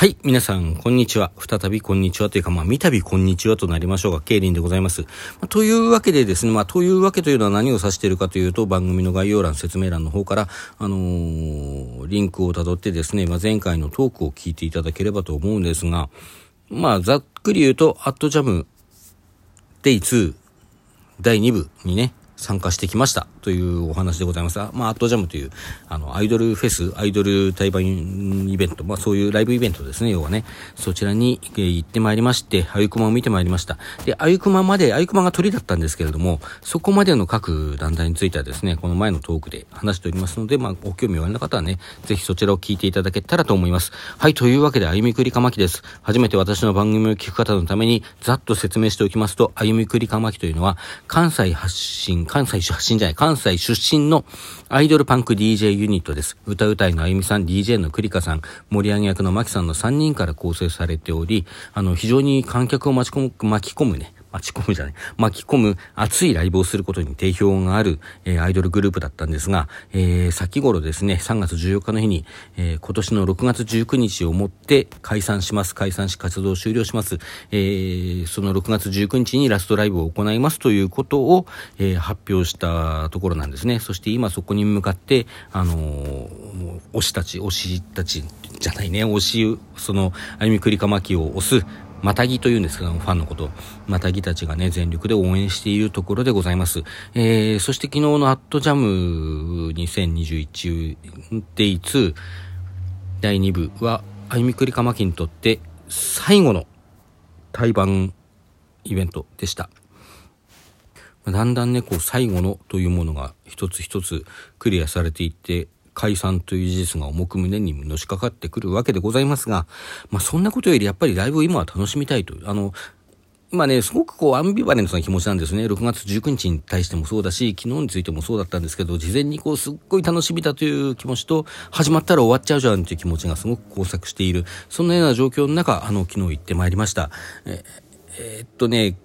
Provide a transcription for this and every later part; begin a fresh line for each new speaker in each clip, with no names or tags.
はい。皆さん、こんにちは。再びこんにちはというか、まあ、三度こんにちはとなりましょうが、ケイリンでございます。まあ、というわけでですね、まあ、というわけというのは何を指しているかというと、番組の概要欄、説明欄の方から、あのー、リンクを辿ってですね、まあ、前回のトークを聞いていただければと思うんですが、まあ、ざっくり言うと、アットジャム、デイ2、第2部にね、参加してきましたというお話でございますが、まあ、アットジャムという、あの、アイドルフェス、アイドル対バンイベント、まあ、そういうライブイベントですね、要はね、そちらに行ってまいりまして、あゆくまを見てまいりました。で、あゆくままで、あゆくまが鳥だったんですけれども、そこまでの各団体についてはですね、この前のトークで話しておりますので、まあ、ご興味おありの方はね、ぜひそちらを聞いていただけたらと思います。はい、というわけで、あゆみくりかまきです。初めて私の番組を聞く方のために、ざっと説明しておきますと、あゆみくりかまきというのは、関西発信、関西出身じゃない、関西出身のアイドルパンク DJ ユニットです。歌うたいのあゆみさん、DJ のクリカさん、盛り上げ役のまきさんの3人から構成されており、あの、非常に観客を巻き込む、巻き込むね、巻き込むじゃない、巻き込む熱いライブをすることに定評がある、えー、アイドルグループだったんですが、えー、先頃ですね、3月14日の日に、えー、今年の6月19日をもって解散します。解散し活動を終了します。えー、その6月19日にラストライブを行いますということを、えー、発表したところなんですね。そして今そこに向かって、あのー、推したち、推したちじゃないね、推し、その、あゆみくりかまきを推す、またぎというんですけども、ファンのこと。またぎたちがね、全力で応援しているところでございます。えー、そして昨日のアットジャム2021デイ2第2部は、あゆみくりかまきにとって最後の対バンイベントでした。だんだんね、こう最後のというものが一つ一つクリアされていって、解散という事実が重く胸にのしかかってくるわけでございますが、まあそんなことよりやっぱりライブを今は楽しみたいという、あの、今ね、すごくこうアンビバレントな気持ちなんですね。6月19日に対してもそうだし、昨日についてもそうだったんですけど、事前にこうすっごい楽しみだという気持ちと、始まったら終わっちゃうじゃんという気持ちがすごく交錯している。そんなような状況の中、あの、昨日行ってまいりました。ええー、っとね、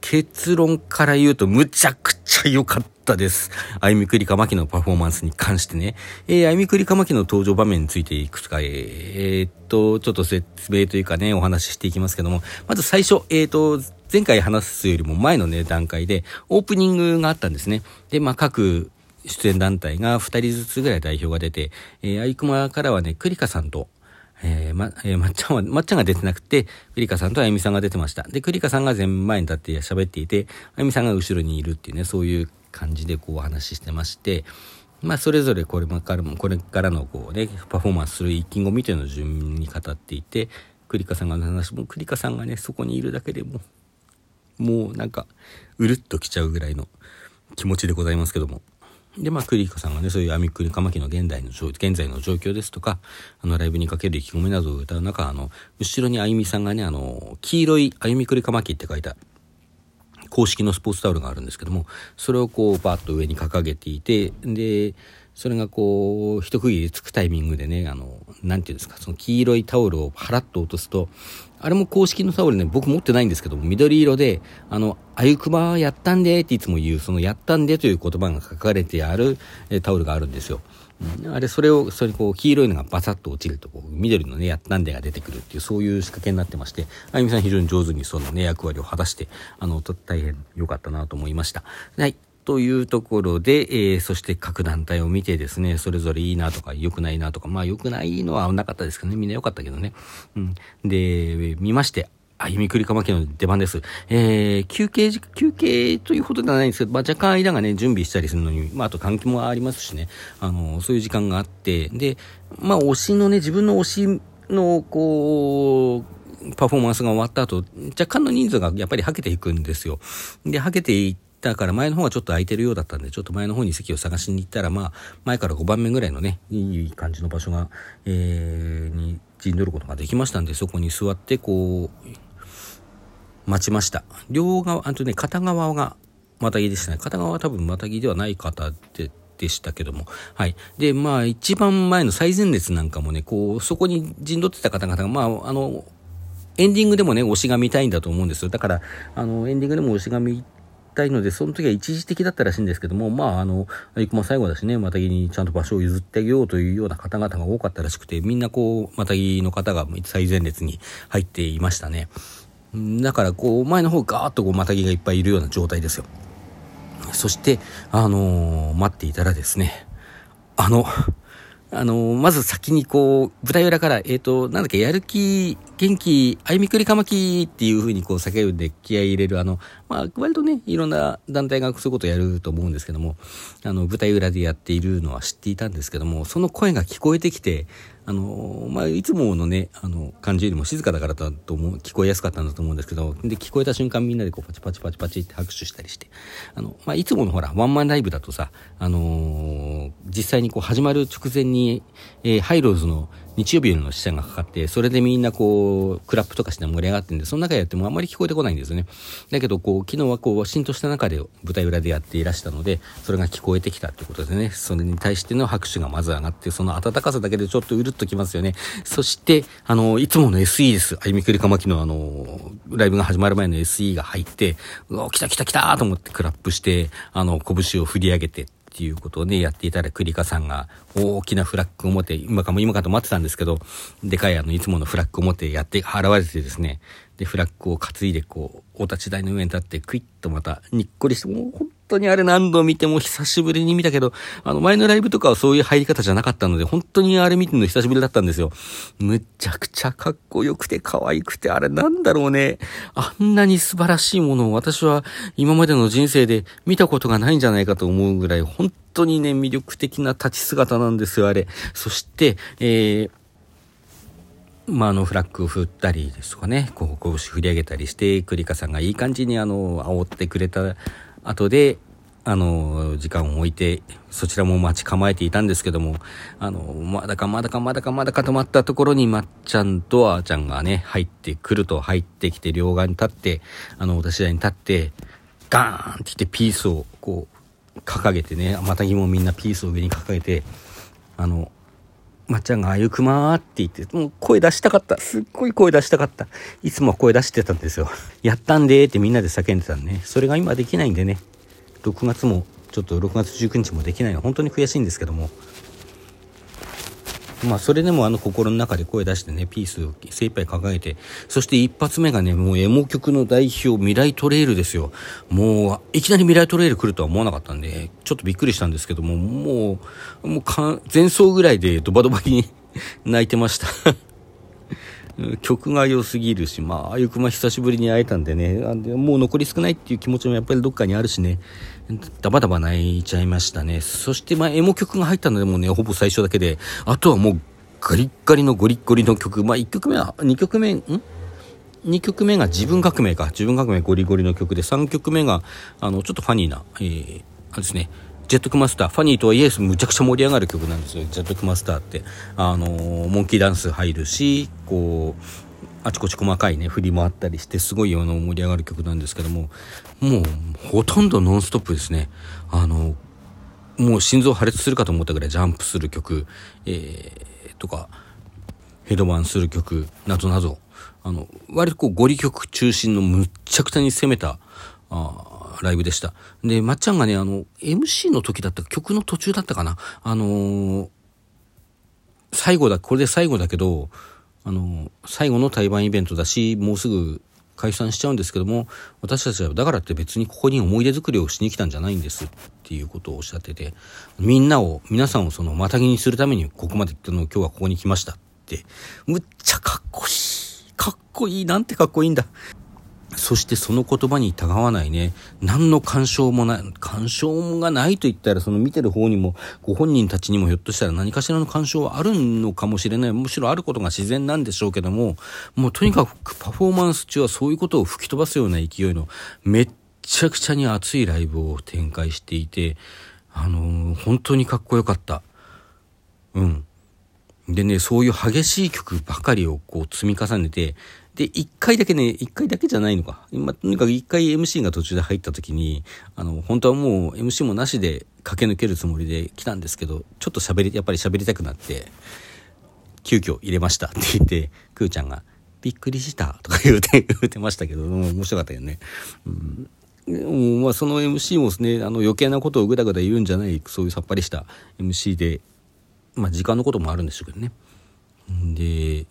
結論から言うとむちゃくちゃ良かったです。あゆみくりかまきのパフォーマンスに関してね。えー、あゆみくりかまきの登場場面についていくつか、えー、っと、ちょっと説明というかね、お話ししていきますけども、まず最初、えー、っと、前回話すよりも前のね、段階で、オープニングがあったんですね。で、まあ、各出演団体が2人ずつぐらい代表が出て、えー、あゆくまからはね、くりかさんと、えー、ま、えー、まっちゃんは、まっちゃんが出てなくて、クリカさんとあゆみさんが出てました。で、クリカさんが前前に立って喋っていて、あゆみさんが後ろにいるっていうね、そういう感じでこうお話ししてまして、まあ、それぞれこれからも、これからのこうね、パフォーマンスする意気込みというのを順に語っていて、クリカさんが話も、クリカさんがね、そこにいるだけでも、もうなんか、うるっときちゃうぐらいの気持ちでございますけども。で、まあ、クリコさんがね、そういうアミクリカマキの現代の、現在の状況ですとか、あの、ライブにかける意気込みなどを歌う中、あの、後ろにあゆみさんがね、あの、黄色いあゆみくりかまきって書いた、公式のスポーツタオルがあるんですけども、それをこう、バッと上に掲げていて、で、それがこう、一区切りつくタイミングでね、あの、なんていうんですか、その黄色いタオルをパラッと落とすと、あれも公式のタオルね、僕持ってないんですけども、緑色で、あの、あゆくまやったんでっていつも言う、そのやったんでという言葉が書かれてあるタオルがあるんですよ。あれ、それを、それこう、黄色いのがバサッと落ちると、こう、緑のね、やったんでが出てくるっていう、そういう仕掛けになってまして、あゆみさん非常に上手にそのね、役割を果たして、あの、大変良かったなと思いました。はい。というところで、えー、そして各団体を見てですね、それぞれいいなとか良くないなとか、まあ良くないのはなかったですけどね、みんな良かったけどね。うん。で、見まして、あゆみくりかまきの出番です。えー、休憩時、休憩というほどではないんですけど、まあ、若干間がね、準備したりするのに、まあ、あと換気もありますしね、あの、そういう時間があって、で、まあ、推しのね、自分の推しの、こう、パフォーマンスが終わった後、若干の人数がやっぱりはけていくんですよ。で、はけていったから前の方がちょっと空いてるようだったんで、ちょっと前の方に席を探しに行ったら、まあ、前から5番目ぐらいのね、いい感じの場所が、えー、に陣取ることができましたんで、そこに座って、こう、待ちました。両側、あとね、片側がまたぎでしたね。片側は多分またぎではない方で、でしたけども。はい。で、まあ、一番前の最前列なんかもね、こう、そこに陣取ってた方々が、まあ、あの、エンディングでもね、推しが見たいんだと思うんですよ。だから、あの、エンディングでも推しが見たいので、その時は一時的だったらしいんですけども、まあ、あの、行くも最後だしね、またぎにちゃんと場所を譲ってあげようというような方々が多かったらしくて、みんなこう、またぎの方が最前列に入っていましたね。だから、こう、前の方ガーッとこう、またぎがいっぱいいるような状態ですよ。そして、あのー、待っていたらですね、あの、あの、まず先にこう、舞台裏から、えっ、ー、と、なんだっけ、やる気、元気、あいみくりかまきっていう風にこう叫んで気合い入れる、あの、まあ、割とね、いろんな団体がそういうことをやると思うんですけども、あの、舞台裏でやっているのは知っていたんですけども、その声が聞こえてきて、あの、まあ、いつものね、あの、感じよりも静かだからだと思う、聞こえやすかったんだと思うんですけど、で、聞こえた瞬間みんなでこう、パチパチパチパチって拍手したりして、あの、まあ、いつものほら、ワンマンライブだとさ、あのー、実際にこう、始まる直前に、えー、ハイローズの日曜日の死者がかかって、それでみんなこう、クラップとかして盛り上がってんで、その中でやってもあんまり聞こえてこないんですよね。だけど、こう、昨日はこう、浸透した中で舞台裏でやっていらしたので、それが聞こえてきたってことでね、それに対しての拍手がまず上がって、その温かさだけでちょっとうるっときますよね。そして、あの、いつもの SE です。あゆみくりかまきのあの、ライブが始まる前の SE が入って、うわ、来た来た来たと思ってクラップして、あの、拳を振り上げて、っていうことをね、やっていたら、クリカさんが大きなフラッグを持って、今かも今かと待ってたんですけど、でかいあの、いつものフラッグを持ってやって、現れてですね、で、フラッグを担いでこう、お立ち台の上に立って、クイッとまた、にっこりして、もう本当にあれ何度見ても久しぶりに見たけど、あの前のライブとかはそういう入り方じゃなかったので、本当にあれ見てるの久しぶりだったんですよ。むちゃくちゃかっこよくて可愛くて、あれなんだろうね。あんなに素晴らしいものを私は今までの人生で見たことがないんじゃないかと思うぐらい、本当にね、魅力的な立ち姿なんですよ、あれ。そして、えー、まあ、あの、フラッグを振ったりですとかね、こう、拳振り上げたりして、クリカさんがいい感じにあの、煽ってくれた後で、あの、時間を置いて、そちらも待ち構えていたんですけども、あの、まだかまだかまだかまだか止まったところにまっちゃんとあーちゃんがね、入ってくると入ってきて両側に立って、あの、お立ち台に立って、ガーンってきてピースをこう、掲げてね、またぎもみんなピースを上に掲げて、あの、まっちゃんがあゆくまーって言って、もう声出したかった。すっごい声出したかった。いつも声出してたんですよ。やったんでーってみんなで叫んでたんでね。それが今できないんでね。6月も、ちょっと6月19日もできないの本当に悔しいんですけども。まあ、それでもあの心の中で声出してね、ピースを精一杯掲げて、そして一発目がね、もうエモ曲の代表、未来トレイルですよ。もう、いきなり未来トレイル来るとは思わなかったんで、ちょっとびっくりしたんですけども、もう、もうか、前奏ぐらいでドバドバに 泣いてました曲が良すぎるし、まあ、あゆくま久しぶりに会えたんでね、もう残り少ないっていう気持ちもやっぱりどっかにあるしね、ダバダバ泣いちゃいましたね。そして、まあ、エモ曲が入ったのでもうね、ほぼ最初だけで、あとはもう、ガリッガリのゴリッゴリの曲、まあ、1曲目は、2曲目、ん？2曲目が自分革命か。自分革命ゴリゴリの曲で、3曲目が、あの、ちょっとファニーな、えー、あれですね、ジェットクマスター、ファニーとはいえ、むちゃくちゃ盛り上がる曲なんですよ、ジェットクマスターって。あのー、モンキーダンス入るし、こう、あちこち細かいね、振りもあったりして、すごいあの盛り上がる曲なんですけども、もう、ほとんどノンストップですね。あの、もう心臓破裂するかと思ったぐらいジャンプする曲、えー、とか、ヘドバンする曲、などなど、あの、割とこう、ゴリ曲中心のむっちゃくちゃに攻めた、あライブでした。で、まっちゃんがね、あの、MC の時だった曲の途中だったかな。あのー、最後だ、これで最後だけど、あのー、最後の対バンイベントだし、もうすぐ解散しちゃうんですけども、私たちはだからって別にここに思い出作りをしに来たんじゃないんですっていうことをおっしゃってて、みんなを、皆さんをそのまたぎにするためにここまで行ったのを今日はここに来ましたって、むっちゃかっこいい。かっこいい。なんてかっこいいんだ。そしてその言葉にたがわないね、何の干渉もない、干渉がないと言ったらその見てる方にも、ご本人たちにもひょっとしたら何かしらの干渉はあるのかもしれない。むしろあることが自然なんでしょうけども、もうとにかくパフォーマンス中はそういうことを吹き飛ばすような勢いの、めっちゃくちゃに熱いライブを展開していて、あのー、本当にかっこよかった。うん。でね、そういう激しい曲ばかりをこう積み重ねて、で、一回だけね、一回だけじゃないのか。今、とにかく一回 MC が途中で入った時に、あの、本当はもう MC もなしで駆け抜けるつもりで来たんですけど、ちょっと喋り、やっぱり喋りたくなって、急遽入れましたって言って、くーちゃんが、びっくりしたとか言うて、言うてましたけど、面白かったよね。うんもうまあその MC もですね、あの余計なことをぐだぐだ言うんじゃない、そういうさっぱりした MC で、まあ時間のこともあるんでしょうけどね。で、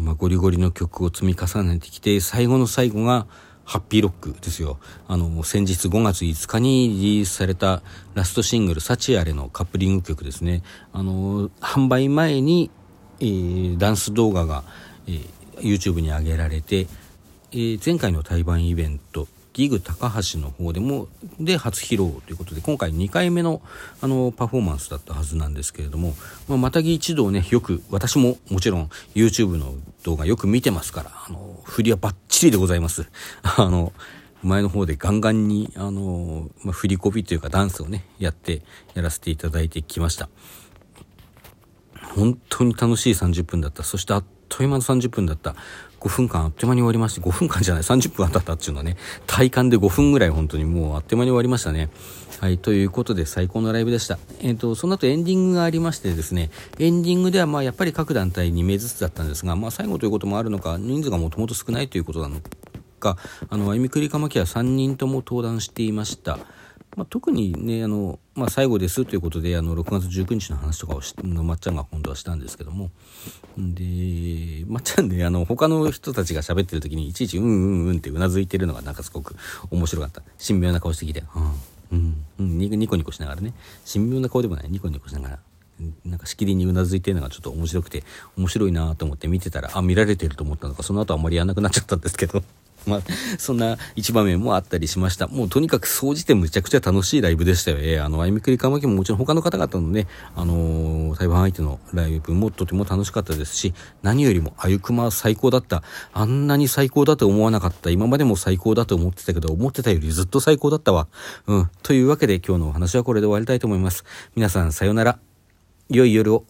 まあゴリゴリの曲を積み重ねてきて、最後の最後が、ハッピーロックですよ。あの、先日5月5日にリリースされたラストシングル、サチアレのカップリング曲ですね。あの、販売前に、えー、ダンス動画が、えー、YouTube に上げられて、えー、前回の対バンイベント、ギグ高橋の方でも、で初披露ということで、今回2回目のあのパフォーマンスだったはずなんですけれども、まあ、またぎ一同ね、よく、私ももちろん YouTube の動画よく見てますから、あの、振りはバッチリでございます。あの、前の方でガンガンに、あの、まあ、振り込みというかダンスをね、やって、やらせていただいてきました。本当に楽しい30分だった。そしてあっという間の30分だった。5分間あっという間に終わりまして、5分間じゃない、30分あったったっていうのはね、体感で5分ぐらい本当にもうあっという間に終わりましたね。はい、ということで最高のライブでした。えっ、ー、と、その後エンディングがありましてですね、エンディングではまあやっぱり各団体2名ずつだったんですが、まあ最後ということもあるのか、人数がもともと少ないということなのか、あの、あゆみくりかまきは3人とも登壇していました。まあ、特にね、あの、まあ、最後ですということで、あの、6月19日の話とかを、のまっちゃんが今度はしたんですけども、で、まっちゃんね、あの、他の人たちが喋ってる時に、いちいち、うんうんうんってうなずいてるのがなんかすごく面白かった。神妙な顔してきて、うん、うん、ニコニコしながらね、神妙な顔でもない、ニコニコしながら、なんかしきりにうなずいてるのがちょっと面白くて、面白いなと思って見てたら、あ、見られてると思ったのか、その後あんまりやんなくなっちゃったんですけど。まあ、そんな一場面もあったりしました。もうとにかく総じてむちゃくちゃ楽しいライブでしたよ。えー、あの、あゆみくりかまきももちろん他の方々のね、あのー、台湾相手のライブもとても楽しかったですし、何よりもあゆくまは最高だった。あんなに最高だと思わなかった。今までも最高だと思ってたけど、思ってたよりずっと最高だったわ。うん。というわけで今日のお話はこれで終わりたいと思います。皆さんさようなら。良い夜を